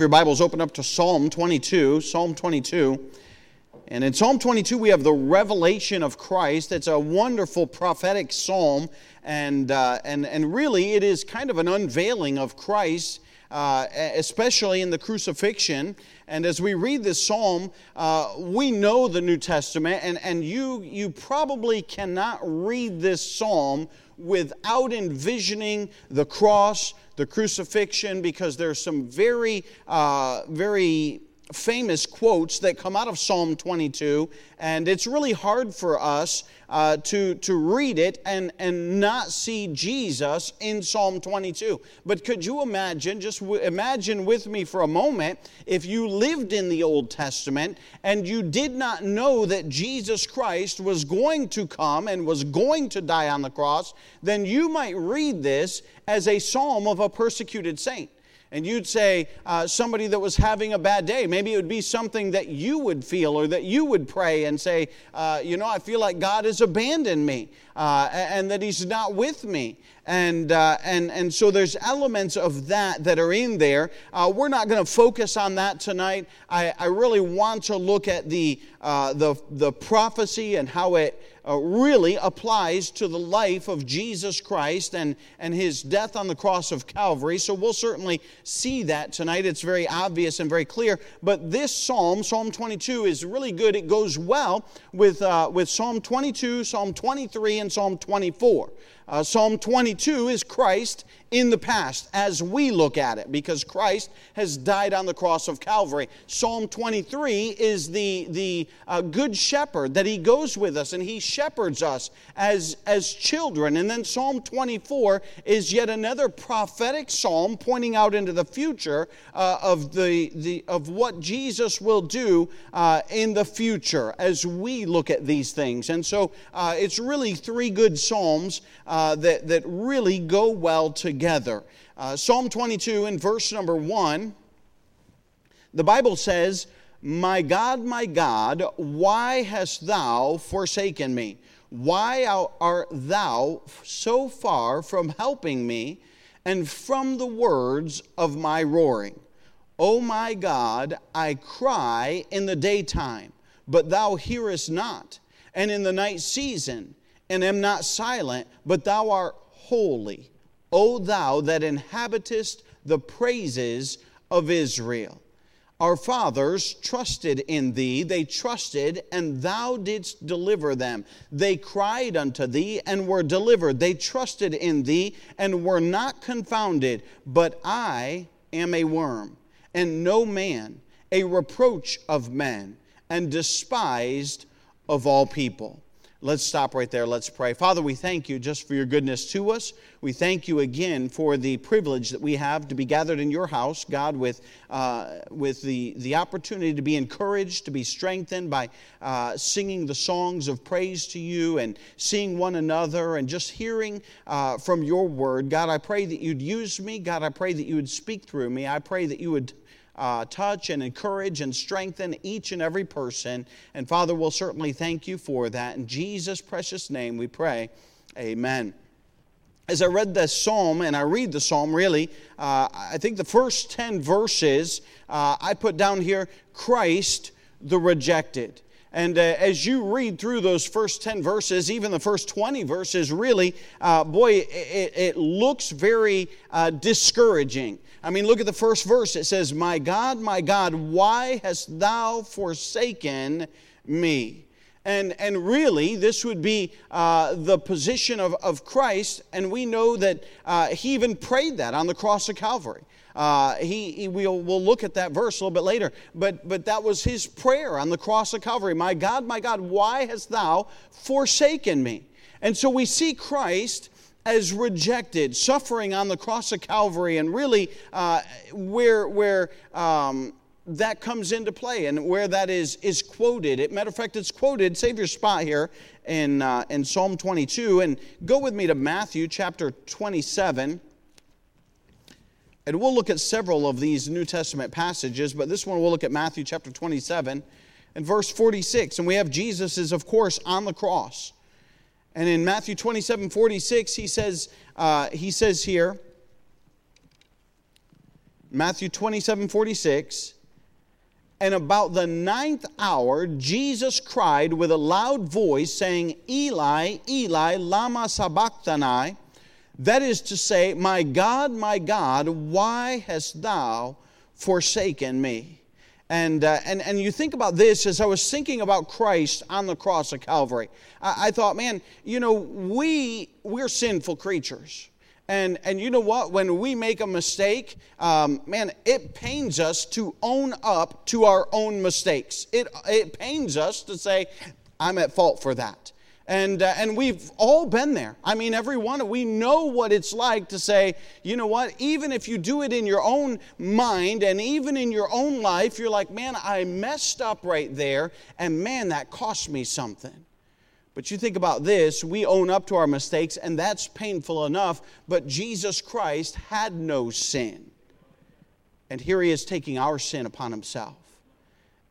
Your Bibles open up to Psalm 22, Psalm 22. And in Psalm 22, we have the revelation of Christ. It's a wonderful prophetic psalm, and, uh, and, and really it is kind of an unveiling of Christ. Uh, especially in the crucifixion. And as we read this psalm, uh, we know the New Testament, and, and you, you probably cannot read this psalm without envisioning the cross, the crucifixion, because there's some very, uh, very famous quotes that come out of Psalm 22, and it's really hard for us uh, to, to read it and, and not see Jesus in Psalm 22. But could you imagine, just w- imagine with me for a moment, if you lived in the Old Testament and you did not know that Jesus Christ was going to come and was going to die on the cross, then you might read this as a psalm of a persecuted saint and you'd say uh, somebody that was having a bad day, maybe it would be something that you would feel or that you would pray and say, uh, you know, I feel like God has abandoned me uh, and that He's not with me. And, uh, and, and so there's elements of that that are in there. Uh, we're not going to focus on that tonight. I, I really want to look at the, uh, the, the prophecy and how it uh, really applies to the life of Jesus Christ and, and his death on the cross of Calvary. So we'll certainly see that tonight. It's very obvious and very clear. But this psalm, Psalm 22, is really good. It goes well with, uh, with Psalm 22, Psalm 23, and Psalm 24. Uh, Psalm 22 is Christ in the past as we look at it because Christ has died on the cross of Calvary. Psalm 23 is the, the uh, good shepherd that he goes with us and he shepherds us as, as children. And then Psalm 24 is yet another prophetic psalm pointing out into the future uh, of, the, the, of what Jesus will do uh, in the future as we look at these things. And so uh, it's really three good psalms uh, that, that really go well together. Uh, Psalm 22 in verse number 1, the Bible says, My God, my God, why hast thou forsaken me? Why art thou so far from helping me and from the words of my roaring? O my God, I cry in the daytime, but thou hearest not, and in the night season, and am not silent, but thou art holy, O thou that inhabitest the praises of Israel. Our fathers trusted in thee, they trusted, and thou didst deliver them. They cried unto thee and were delivered. They trusted in thee and were not confounded. But I am a worm, and no man, a reproach of men, and despised of all people. Let's stop right there. Let's pray. Father, we thank you just for your goodness to us. We thank you again for the privilege that we have to be gathered in your house, God, with, uh, with the, the opportunity to be encouraged, to be strengthened by uh, singing the songs of praise to you and seeing one another and just hearing uh, from your word. God, I pray that you'd use me. God, I pray that you would speak through me. I pray that you would uh, touch and encourage and strengthen each and every person. And Father, we'll certainly thank you for that. In Jesus' precious name we pray. Amen. As I read this psalm, and I read the psalm really, uh, I think the first 10 verses uh, I put down here Christ the rejected. And uh, as you read through those first 10 verses, even the first 20 verses, really, uh, boy, it, it, looks very uh, discouraging. I mean, look at the first verse. It says, My God, my God, why hast thou forsaken me? And, and really, this would be uh, the position of, of Christ, and we know that uh, he even prayed that on the cross of Calvary. Uh, he, he, we'll, we'll look at that verse a little bit later, but, but that was his prayer on the cross of Calvary. My God, my God, why hast thou forsaken me? And so we see Christ as rejected, suffering on the cross of Calvary, and really uh, where, where um, that comes into play and where that is, is quoted. It, matter of fact, it's quoted, save your spot here, in, uh, in Psalm 22, and go with me to Matthew chapter 27. And we'll look at several of these New Testament passages, but this one we'll look at Matthew chapter 27 and verse 46. And we have Jesus is, of course, on the cross. And in Matthew 27 46, he says, uh, he says here, Matthew 27 46. And about the ninth hour, Jesus cried with a loud voice, saying, Eli, Eli, Lama Sabachthani. That is to say, My God, my God, why hast thou forsaken me? And, uh, and, and you think about this as I was thinking about Christ on the cross of Calvary. I, I thought, man, you know, we, we're sinful creatures. And, and you know what? When we make a mistake, um, man, it pains us to own up to our own mistakes. It, it pains us to say, I'm at fault for that. And, uh, and we've all been there. I mean, every one, we know what it's like to say, you know what, even if you do it in your own mind and even in your own life, you're like, man, I messed up right there, and man, that cost me something. But you think about this, we own up to our mistakes, and that's painful enough, but Jesus Christ had no sin. And here he is taking our sin upon himself.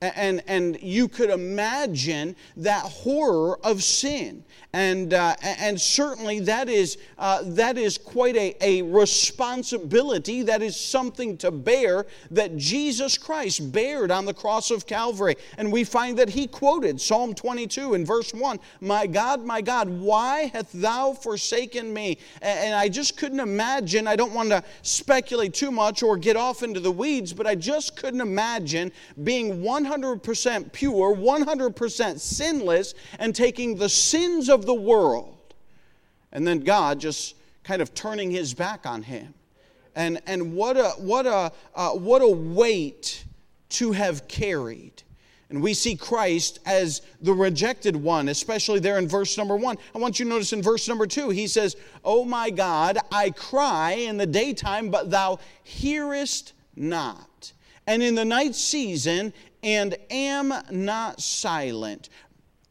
And, and you could imagine that horror of sin. And, uh, and certainly that is, uh, that is quite a, a responsibility. That is something to bear that Jesus Christ bared on the cross of Calvary. And we find that he quoted Psalm 22 in verse 1 My God, my God, why hast thou forsaken me? And I just couldn't imagine, I don't want to speculate too much or get off into the weeds, but I just couldn't imagine being 100 100% pure, 100% sinless, and taking the sins of the world, and then God just kind of turning his back on him. And, and what, a, what, a, uh, what a weight to have carried. And we see Christ as the rejected one, especially there in verse number one. I want you to notice in verse number two, he says, Oh my God, I cry in the daytime, but thou hearest not. And in the night season, and am not silent.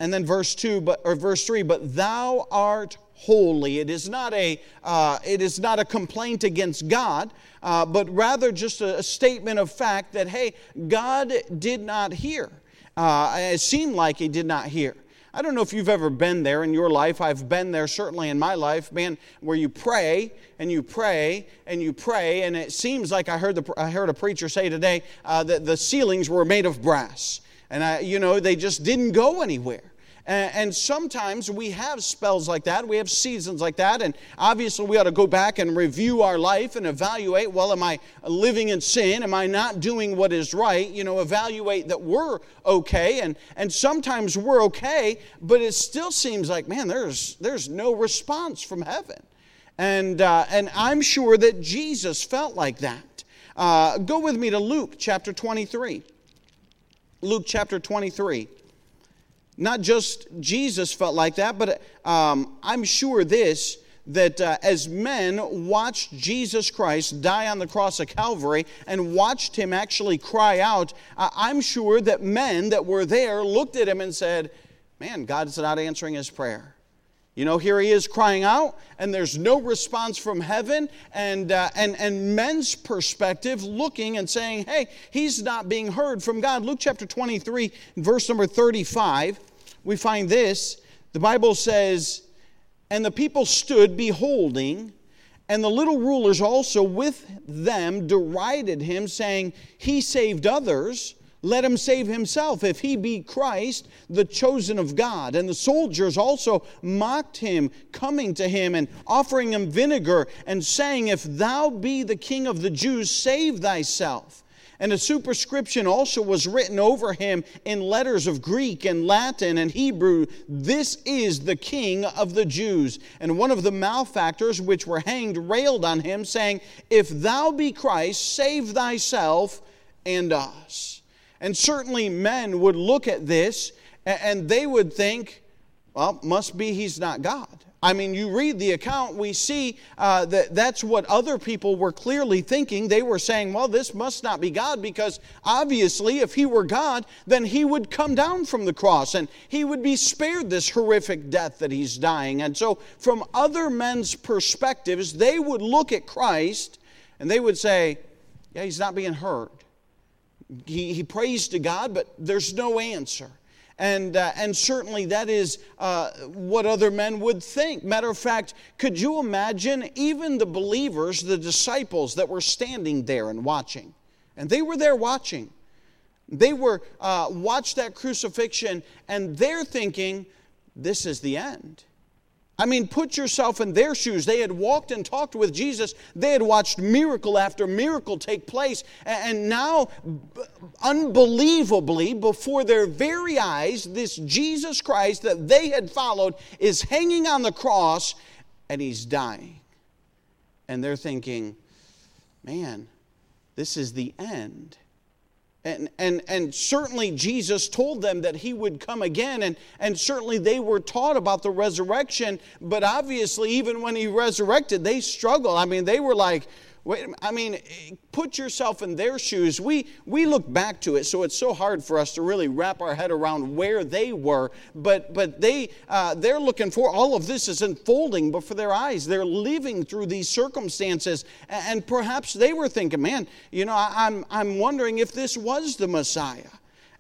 And then verse 2, but, or verse 3, but thou art holy. It is not a, uh, it is not a complaint against God, uh, but rather just a, a, statement of fact that, hey, God did not hear. Uh, it seemed like he did not hear. I don't know if you've ever been there in your life. I've been there certainly in my life, man, where you pray and you pray and you pray, and it seems like I heard, the, I heard a preacher say today uh, that the ceilings were made of brass. And, I, you know, they just didn't go anywhere. And sometimes we have spells like that, we have seasons like that, and obviously we ought to go back and review our life and evaluate well, am I living in sin? Am I not doing what is right? You know, evaluate that we're okay. And, and sometimes we're okay, but it still seems like, man, there's, there's no response from heaven. And, uh, and I'm sure that Jesus felt like that. Uh, go with me to Luke chapter 23. Luke chapter 23. Not just Jesus felt like that, but um, I'm sure this that uh, as men watched Jesus Christ die on the cross of Calvary and watched him actually cry out, I'm sure that men that were there looked at him and said, Man, God's not answering his prayer. You know, here he is crying out, and there's no response from heaven, and, uh, and, and men's perspective looking and saying, hey, he's not being heard from God. Luke chapter 23, verse number 35 we find this. The Bible says, And the people stood beholding, and the little rulers also with them derided him, saying, He saved others. Let him save himself if he be Christ, the chosen of God. And the soldiers also mocked him, coming to him and offering him vinegar, and saying, If thou be the king of the Jews, save thyself. And a superscription also was written over him in letters of Greek and Latin and Hebrew This is the King of the Jews. And one of the malefactors which were hanged railed on him, saying, If thou be Christ, save thyself and us. And certainly men would look at this and they would think, Well, must be he's not God. I mean, you read the account, we see uh, that that's what other people were clearly thinking. They were saying, well, this must not be God because obviously, if he were God, then he would come down from the cross and he would be spared this horrific death that he's dying. And so, from other men's perspectives, they would look at Christ and they would say, yeah, he's not being heard. He, he prays to God, but there's no answer. And, uh, and certainly that is uh, what other men would think. Matter of fact, could you imagine even the believers, the disciples that were standing there and watching? And they were there watching. They were uh, watched that crucifixion and they're thinking, this is the end. I mean, put yourself in their shoes. They had walked and talked with Jesus. They had watched miracle after miracle take place. And now, unbelievably, before their very eyes, this Jesus Christ that they had followed is hanging on the cross and he's dying. And they're thinking, man, this is the end. And, and, and certainly Jesus told them that he would come again, and, and certainly they were taught about the resurrection, but obviously, even when he resurrected, they struggled. I mean, they were like, Wait, I mean, put yourself in their shoes. We, we look back to it, so it's so hard for us to really wrap our head around where they were. But, but they, uh, they're looking for all of this is unfolding before their eyes. They're living through these circumstances. And perhaps they were thinking, man, you know, I'm, I'm wondering if this was the Messiah.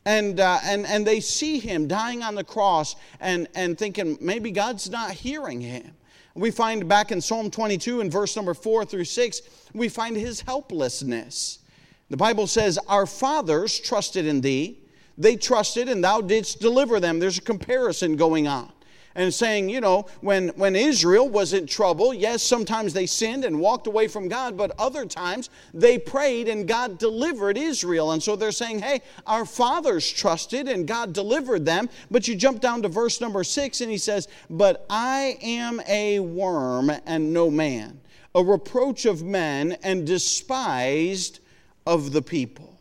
And, uh, and, and they see him dying on the cross and, and thinking, maybe God's not hearing him. We find back in Psalm 22 in verse number 4 through 6, we find his helplessness. The Bible says, Our fathers trusted in thee. They trusted, and thou didst deliver them. There's a comparison going on and saying, you know, when, when Israel was in trouble, yes, sometimes they sinned and walked away from God, but other times they prayed and God delivered Israel. And so they're saying, hey, our fathers trusted and God delivered them. But you jump down to verse number six and he says, But I am a worm and no man, a reproach of men and despised of the people.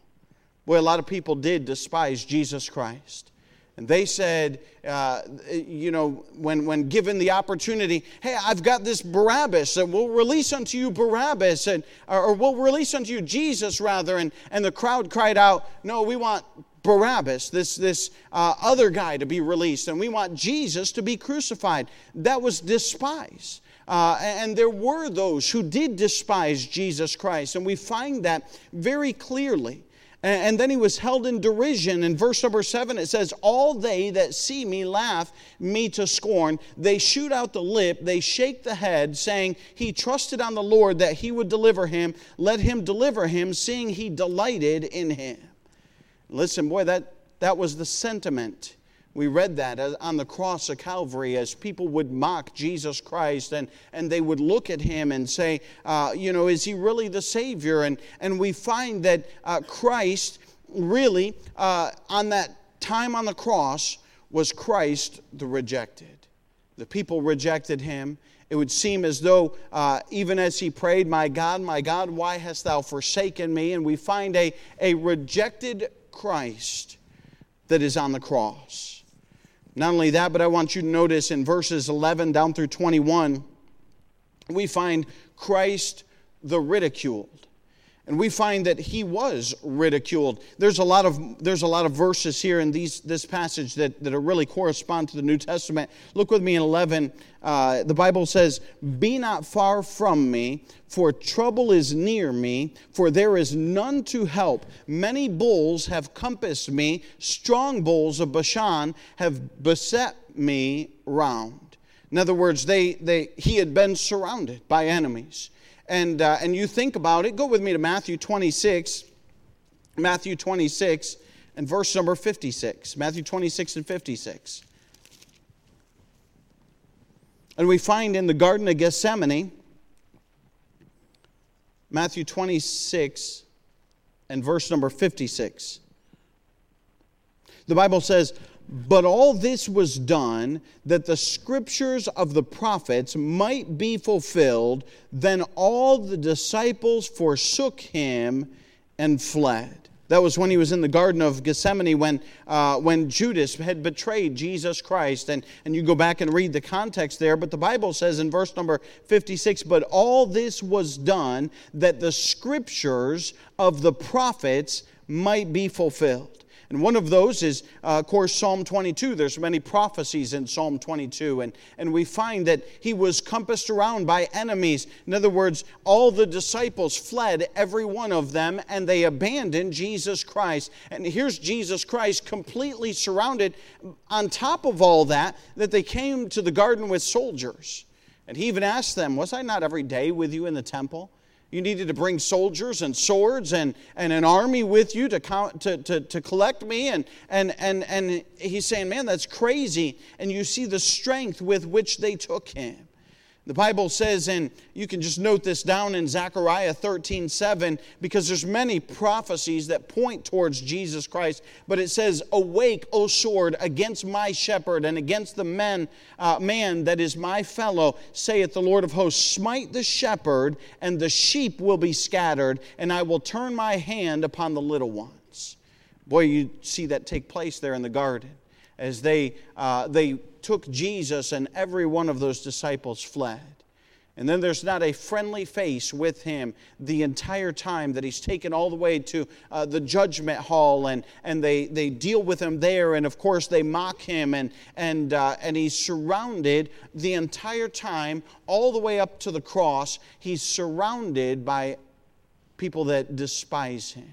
Boy, a lot of people did despise Jesus Christ. And they said, uh, you know, when, when given the opportunity, hey, I've got this Barabbas, and we'll release unto you Barabbas, and, or we'll release unto you Jesus, rather. And, and the crowd cried out, no, we want Barabbas, this, this uh, other guy, to be released, and we want Jesus to be crucified. That was despised. Uh, and there were those who did despise Jesus Christ, and we find that very clearly. And then he was held in derision. In verse number seven, it says, All they that see me laugh me to scorn. They shoot out the lip, they shake the head, saying, He trusted on the Lord that he would deliver him. Let him deliver him, seeing he delighted in him. Listen, boy, that, that was the sentiment we read that on the cross of Calvary as people would mock Jesus Christ and, and they would look at him and say, uh, you know, is he really the Savior? And, and we find that uh, Christ really, uh, on that time on the cross, was Christ the rejected. The people rejected him. It would seem as though, uh, even as he prayed, My God, my God, why hast thou forsaken me? And we find a, a rejected Christ that is on the cross. Not only that, but I want you to notice in verses 11 down through 21, we find Christ the ridiculed. And we find that he was ridiculed. There's a lot of, there's a lot of verses here in these, this passage that, that really correspond to the New Testament. Look with me in 11. Uh, the Bible says, Be not far from me, for trouble is near me, for there is none to help. Many bulls have compassed me, strong bulls of Bashan have beset me round. In other words, they, they, he had been surrounded by enemies and, uh, and you think about it, go with me to Matthew 26, Matthew 26 and verse number 56. Matthew 26 and 56. And we find in the Garden of Gethsemane, Matthew 26 and verse number 56. The Bible says, but all this was done that the scriptures of the prophets might be fulfilled. Then all the disciples forsook him and fled. That was when he was in the Garden of Gethsemane when, uh, when Judas had betrayed Jesus Christ. And, and you go back and read the context there, but the Bible says in verse number 56 But all this was done that the scriptures of the prophets might be fulfilled. And one of those is, uh, of course, Psalm 22. There's many prophecies in Psalm 22. And, and we find that he was compassed around by enemies. In other words, all the disciples fled, every one of them, and they abandoned Jesus Christ. And here's Jesus Christ completely surrounded. On top of all that, that they came to the garden with soldiers. And he even asked them, Was I not every day with you in the temple? You needed to bring soldiers and swords and, and an army with you to, count, to, to, to collect me. And, and, and, and he's saying, Man, that's crazy. And you see the strength with which they took him. The Bible says, and you can just note this down in Zechariah 13 7, because there's many prophecies that point towards Jesus Christ. But it says, Awake, O sword, against my shepherd and against the men, uh, man that is my fellow, saith the Lord of hosts, Smite the shepherd, and the sheep will be scattered, and I will turn my hand upon the little ones. Boy, you see that take place there in the garden as they, uh, they took Jesus, and every one of those disciples fled. And then there's not a friendly face with him the entire time that he's taken all the way to uh, the judgment hall, and, and they, they deal with him there. And of course, they mock him, and, and, uh, and he's surrounded the entire time, all the way up to the cross. He's surrounded by people that despise him.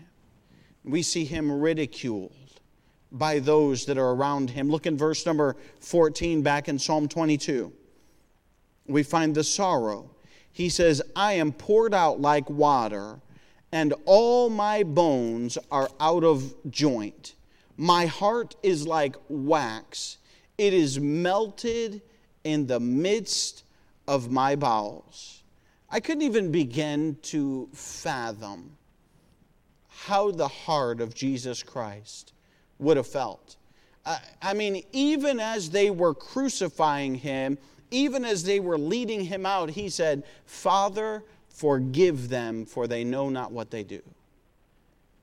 We see him ridiculed by those that are around him. Look in verse number 14 back in Psalm 22. We find the sorrow. He says, I am poured out like water, and all my bones are out of joint. My heart is like wax, it is melted in the midst of my bowels. I couldn't even begin to fathom how the heart of Jesus Christ would have felt. I mean, even as they were crucifying him, even as they were leading him out, he said, Father, forgive them, for they know not what they do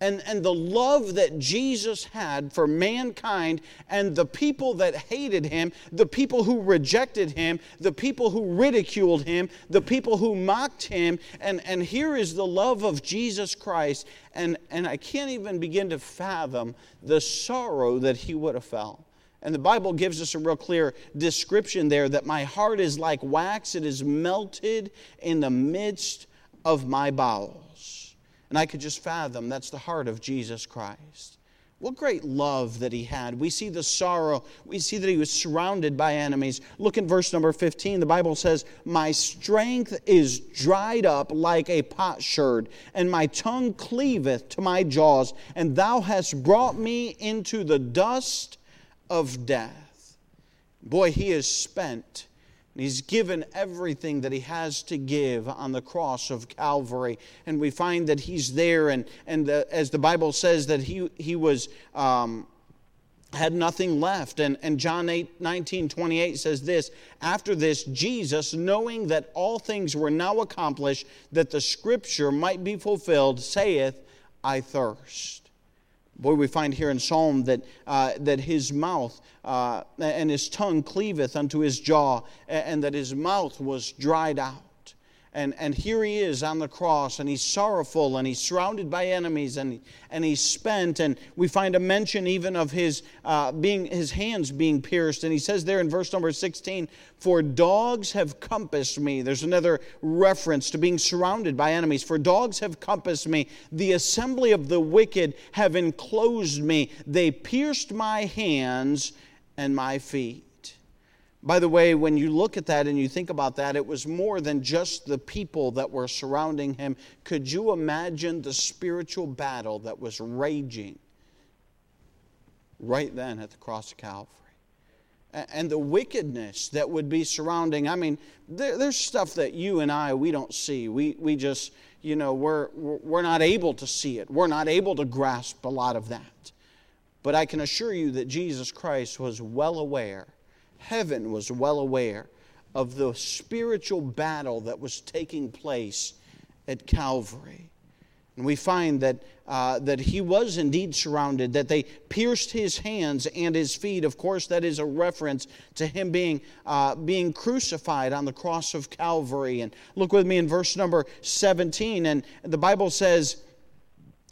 and, and the love that Jesus had for mankind and the people that hated him, the people who rejected him, the people who ridiculed him, the people who mocked him. And, and here is the love of Jesus Christ. And, and I can't even begin to fathom the sorrow that he would have felt. And the Bible gives us a real clear description there that my heart is like wax, it is melted in the midst of my bowels. And I could just fathom that's the heart of Jesus Christ. What great love that he had. We see the sorrow. We see that he was surrounded by enemies. Look in verse number 15. The Bible says, My strength is dried up like a potsherd, and my tongue cleaveth to my jaws, and thou hast brought me into the dust of death. Boy, he is spent He's given everything that he has to give on the cross of Calvary. And we find that he's there, and, and the, as the Bible says, that he, he was. Um, had nothing left. And, and John 8, 19, 28 says this After this, Jesus, knowing that all things were now accomplished, that the scripture might be fulfilled, saith, I thirst. Boy, we find here in Psalm that, uh, that his mouth uh, and his tongue cleaveth unto his jaw, and that his mouth was dried out. And, and here he is on the cross, and he's sorrowful, and he's surrounded by enemies, and, and he's spent. And we find a mention even of his, uh, being, his hands being pierced. And he says there in verse number 16, For dogs have compassed me. There's another reference to being surrounded by enemies. For dogs have compassed me. The assembly of the wicked have enclosed me. They pierced my hands and my feet. By the way, when you look at that and you think about that, it was more than just the people that were surrounding him. Could you imagine the spiritual battle that was raging right then at the cross of Calvary? And the wickedness that would be surrounding. I mean, there, there's stuff that you and I, we don't see. We, we just, you know, we're, we're not able to see it. We're not able to grasp a lot of that. But I can assure you that Jesus Christ was well aware heaven was well aware of the spiritual battle that was taking place at Calvary. And we find that, uh, that he was indeed surrounded, that they pierced his hands and his feet. Of course, that is a reference to him being, uh, being crucified on the cross of Calvary. And look with me in verse number 17. And the Bible says,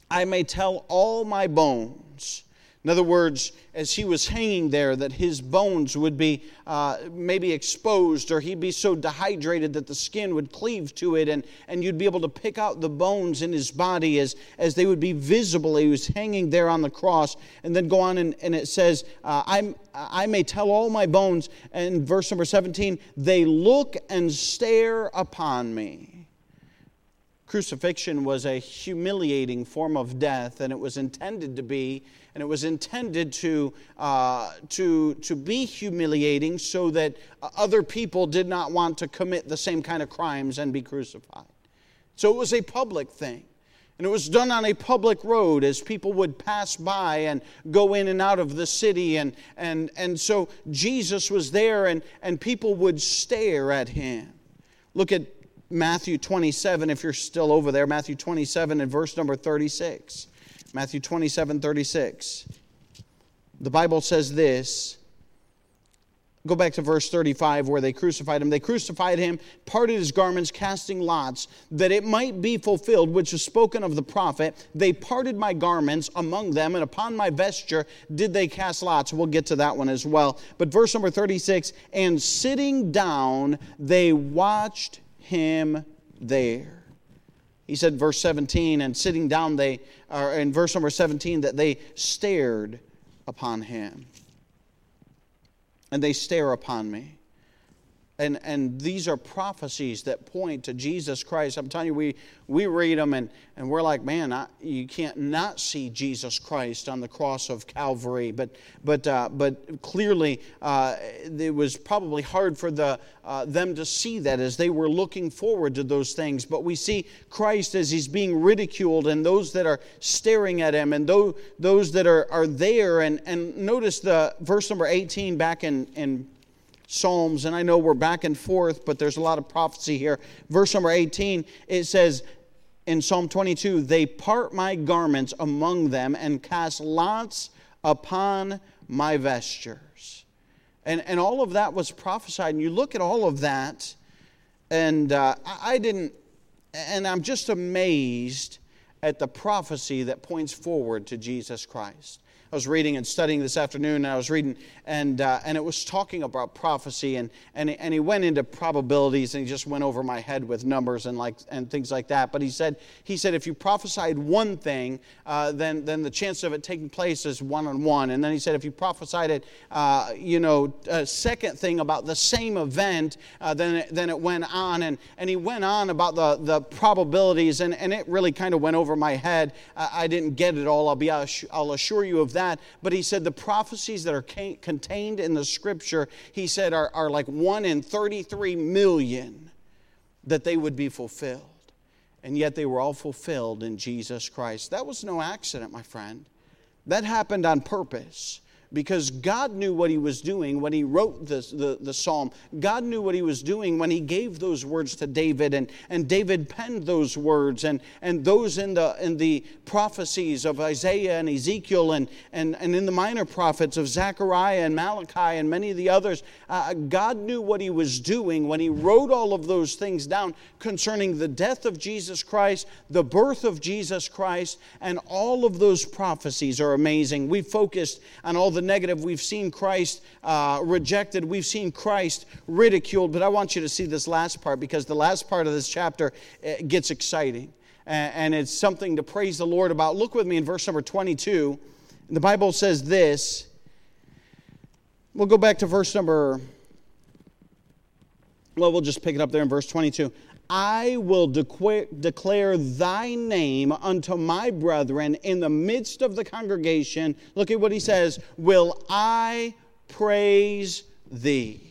I may tell all my bones In other words, as he was hanging there, that his bones would be uh, maybe exposed, or he'd be so dehydrated that the skin would cleave to it, and, and you'd be able to pick out the bones in his body as, as they would be visible. He was hanging there on the cross. And then go on, and, and it says, uh, I'm, I may tell all my bones, and verse number 17, they look and stare upon me. Crucifixion was a humiliating form of death, and it was intended to be, and it was intended to, uh, to, to be humiliating so that other people did not want to commit the same kind of crimes and be crucified. So it was a public thing. And it was done on a public road as people would pass by and go in and out of the city. And, and, and so Jesus was there, and, and people would stare at him. Look at Matthew 27, if you're still over there, Matthew 27 and verse number 36. Matthew 27, 36. The Bible says this. Go back to verse 35 where they crucified him. They crucified him, parted his garments, casting lots, that it might be fulfilled, which was spoken of the prophet. They parted my garments among them, and upon my vesture did they cast lots. We'll get to that one as well. But verse number 36 and sitting down, they watched him there. He said, verse 17, and sitting down, they, or in verse number 17, that they stared upon him. And they stare upon me. And, and these are prophecies that point to Jesus Christ. I'm telling you, we, we read them and, and we're like, man, I, you can't not see Jesus Christ on the cross of Calvary. But, but, uh, but clearly, uh, it was probably hard for the, uh, them to see that as they were looking forward to those things. But we see Christ as he's being ridiculed and those that are staring at him and those, those that are, are there. And, and notice the verse number 18 back in, in Psalms, and I know we're back and forth, but there's a lot of prophecy here. Verse number 18, it says in Psalm 22, They part my garments among them and cast lots upon my vestures. And, and all of that was prophesied. And you look at all of that, and uh, I didn't, and I'm just amazed at the prophecy that points forward to Jesus Christ. I was reading and studying this afternoon, and I was reading, and, uh, and it was talking about prophecy, and, and, and he went into probabilities, and he just went over my head with numbers and, like, and things like that. But he said, he said if you prophesied one thing, uh, then, then the chance of it taking place is one on one. And then he said if you prophesied it, uh, you know, a second thing about the same event, uh, then, it, then it went on. And, and he went on about the, the probabilities, and, and it really kind of went over my head. I didn't get it all. I'll, be, I'll assure you of that that. But he said the prophecies that are contained in the scripture, he said, are, are like 1 in 33 million that they would be fulfilled. And yet they were all fulfilled in Jesus Christ. That was no accident, my friend. That happened on purpose because God knew what he was doing when he wrote this, the, the psalm. God knew what he was doing when he gave those words to David, and, and David penned those words, and, and those in the, in the prophecies of Isaiah and Ezekiel, and, and, and in the minor prophets of Zechariah and Malachi and many of the others. Uh, God knew what he was doing when he wrote all of those things down concerning the death of Jesus Christ, the birth of Jesus Christ, and all of those prophecies are amazing. We focused on all the the negative. We've seen Christ uh, rejected, we've seen Christ ridiculed. But I want you to see this last part because the last part of this chapter eh, gets exciting. And it's something to praise the Lord about. Look with me in verse number 22. The Bible says this. We'll go back to verse number, well, we'll just pick it up there in verse 22. I will declare, thy name unto my brethren in the midst of the congregation. Look at what he says. Will I praise thee?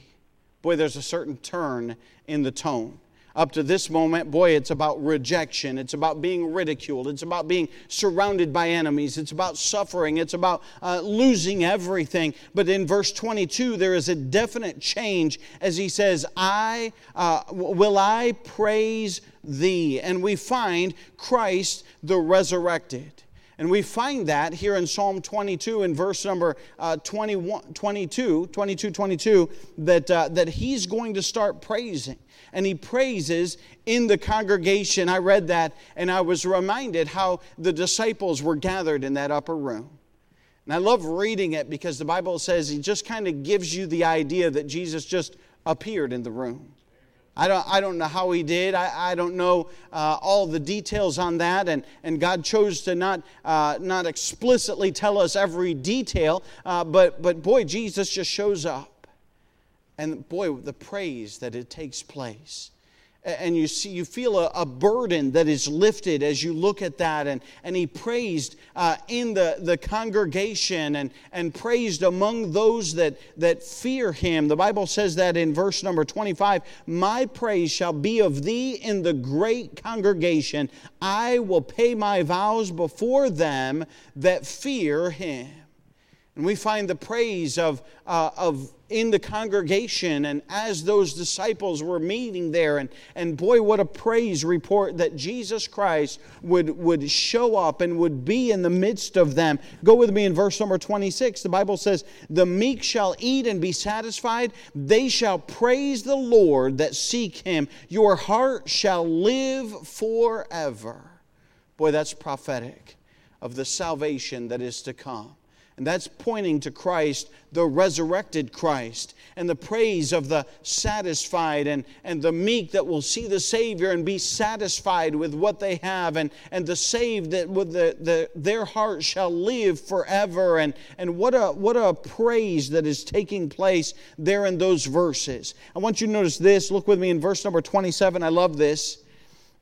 Boy, there's a certain turn in the tone. Up to this moment, boy, it's about rejection. It's about being ridiculed. It's about being surrounded by enemies. It's about suffering. It's about uh, losing everything. But in verse 22, there is a definite change as he says, I uh, will I praise thee. And we find Christ the resurrected. And we find that here in Psalm 22 in verse number uh, 21, 22, 22, 22, that, uh, that he's going to start praising and he praises in the congregation. I read that and I was reminded how the disciples were gathered in that upper room. And I love reading it because the Bible says he just kind of gives you the idea that Jesus just appeared in the room. I don't, I don't know how he did. I, I don't know uh, all the details on that. And, and God chose to not, uh, not explicitly tell us every detail. Uh, but, but boy, Jesus just shows up. And boy, the praise that it takes place and you see you feel a, a, burden that is lifted as you look at that. And, and he praised uh, in the, the congregation and, and praised among those that, that fear him. The bible says that in verse number 25 my praise shall be of thee in the great congregation. I will pay my vows before them that fear him and we find the praise of, uh, of in the congregation and as those disciples were meeting there. And, and boy, what a praise report that Jesus Christ would, would show up and would be in the midst of them. Go with me in verse number 26. The Bible says, The meek shall eat and be satisfied, they shall praise the Lord that seek him. Your heart shall live forever. Boy, that's prophetic of the salvation that is to come. And that's pointing to Christ, the resurrected Christ, and the praise of the satisfied and, and the meek that will see the Savior and be satisfied with what they have, and, and the saved that with the, the, their heart shall live forever. And, and what, a, what a praise that is taking place there in those verses. I want you to notice this. Look with me in verse number 27. I love this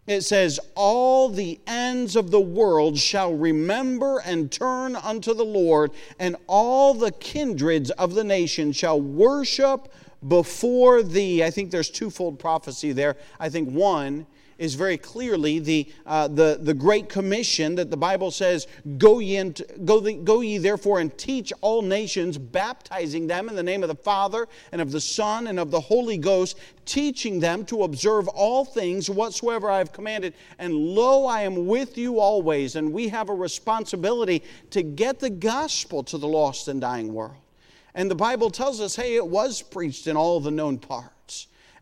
it says, All the ends of the world shall remember and turn unto the Lord, and all the kindreds of the nation shall worship before thee. I think there's twofold prophecy there. I think one is very clearly the, uh, the, the Great Commission that the Bible says, go ye, and, go, the, go ye therefore and teach all nations, baptizing them in the name of the Father and of the Son and of the Holy Ghost, teaching them to observe all things whatsoever I have commanded. And lo, I am with you always. And we have a responsibility to get the gospel to the lost and dying world. And the Bible tells us, hey, it was preached in all the known parts.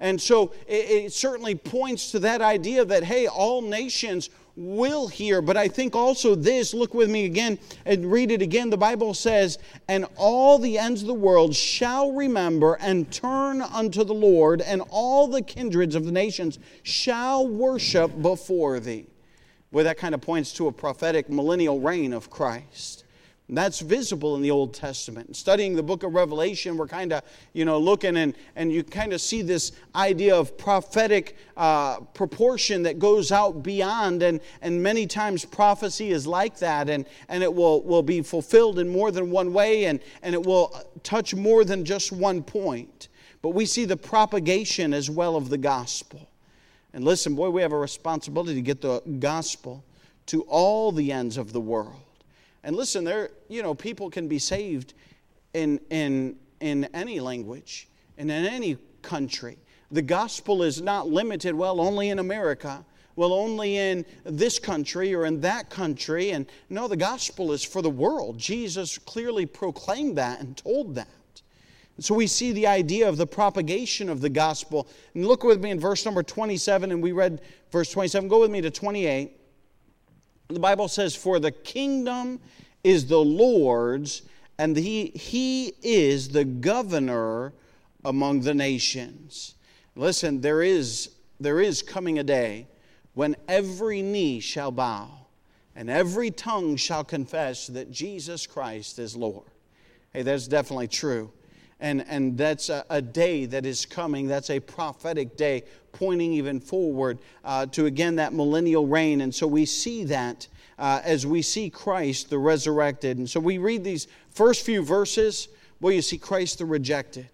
And so it, it certainly points to that idea that, hey, all nations will hear. But I think also this, look with me again and read it again. The Bible says, And all the ends of the world shall remember and turn unto the Lord, and all the kindreds of the nations shall worship before thee. Well, that kind of points to a prophetic millennial reign of Christ. And that's visible in the Old Testament. Studying the book of Revelation, we're kind of, you know, looking and, and you kind of see this idea of prophetic uh, proportion that goes out beyond. And, and many times prophecy is like that, and, and it will, will be fulfilled in more than one way, and, and it will touch more than just one point. But we see the propagation as well of the gospel. And listen, boy, we have a responsibility to get the gospel to all the ends of the world. And listen, there, you know, people can be saved in, in, in any language and in any country. The gospel is not limited, well, only in America, well, only in this country or in that country. And no, the gospel is for the world. Jesus clearly proclaimed that and told that. So we see the idea of the propagation of the gospel. And look with me in verse number 27, and we read verse 27. Go with me to 28. The Bible says, For the kingdom is the Lord's, and he, he is the governor among the nations. Listen, there is, there is coming a day when every knee shall bow and every tongue shall confess that Jesus Christ is Lord. Hey, that's definitely true. And, and that's a, a day that is coming. That's a prophetic day pointing even forward uh, to, again, that millennial reign. And so we see that uh, as we see Christ the resurrected. And so we read these first few verses. Well, you see Christ the rejected.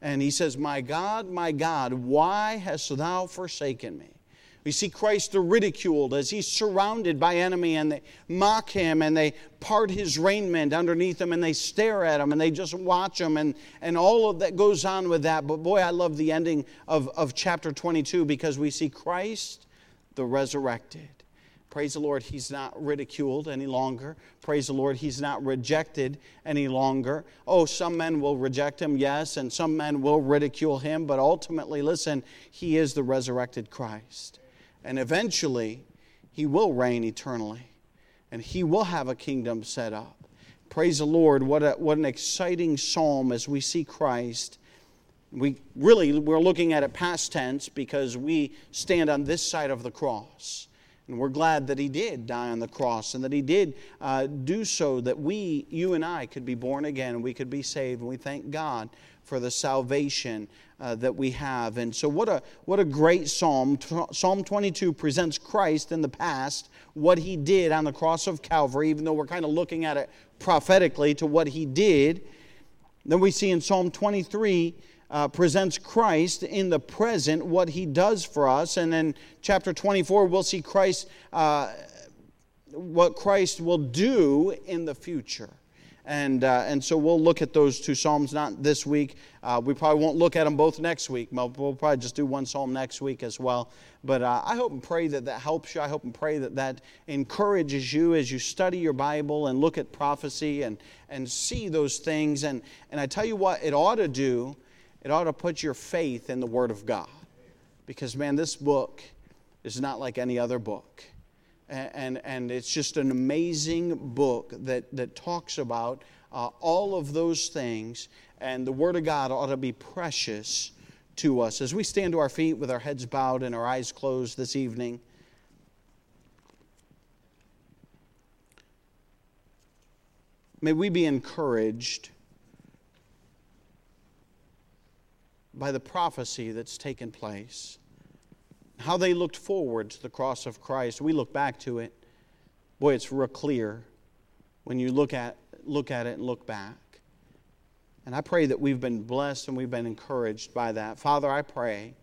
And he says, My God, my God, why hast thou forsaken me? We see Christ the ridiculed as he's surrounded by enemy and they mock him and they part his raiment underneath him and they stare at him and they just watch him and, and all of that goes on with that. But boy, I love the ending of, of chapter 22 because we see Christ the resurrected. Praise the Lord, he's not ridiculed any longer. Praise the Lord, he's not rejected any longer. Oh, some men will reject him, yes, and some men will ridicule him, but ultimately, listen, he is the resurrected Christ. And eventually, he will reign eternally, and he will have a kingdom set up. Praise the Lord. What, a, what an exciting psalm as we see Christ. We really, we're looking at it past tense because we stand on this side of the cross. And we're glad that he did die on the cross and that he did uh, do so that we, you and I, could be born again and we could be saved. And we thank God for the salvation uh, that we have. And so, what a, what a great psalm. Psalm 22 presents Christ in the past, what he did on the cross of Calvary, even though we're kind of looking at it prophetically to what he did. Then we see in Psalm 23 uh, presents Christ in the present, what he does for us. And then chapter 24, we'll see Christ, uh, what Christ will do in the future. And, uh, and so we'll look at those two Psalms, not this week. Uh, we probably won't look at them both next week. We'll, probably just do one Psalm next week as well. But uh, I hope and pray that that helps you. I hope and pray that that encourages you as you study your Bible and look at prophecy and, and see those things. And, and I tell you what, it ought to do it ought to put your faith in the Word of God. Because, man, this book is not like any other book. And, and, it's just an amazing book that, that talks about uh, all of those things. And the Word of God ought to be precious to us. As we stand to our feet with our heads bowed and our eyes closed this evening, may we be encouraged by the prophecy that's taken place. How they looked forward to the cross of Christ. We look back to it. Boy, it's real clear when you look at, look at it and look back. And I pray that we've been blessed and we've been encouraged by that. Father, I pray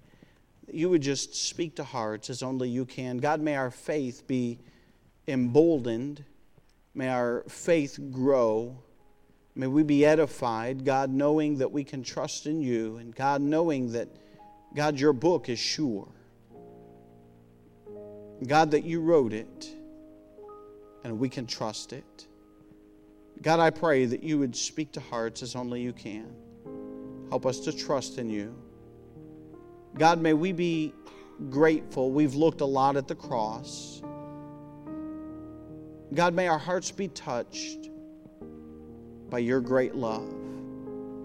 that you would just speak to hearts as only you can. God, may our faith be emboldened. May our faith grow. May we be edified, God, knowing that we can trust in you, and God, knowing that, God, your book is sure. God, that you wrote it, and we can trust it. God, I pray that you would speak to hearts as only you can. Help us to trust in you. God, may we be grateful. We've looked a lot at the cross. God, may our hearts be touched by your great love,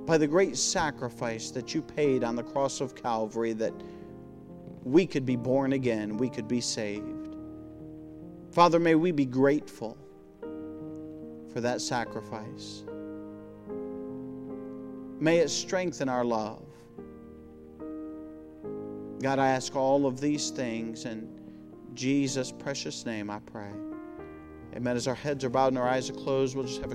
by the great sacrifice that you paid on the cross of Calvary that we could be born again, we could be saved. Father, may we be grateful for that sacrifice. May it strengthen our love. God, I ask all of these things in Jesus' precious name, I pray. Amen. As our heads are bowed and our eyes are closed, we'll just have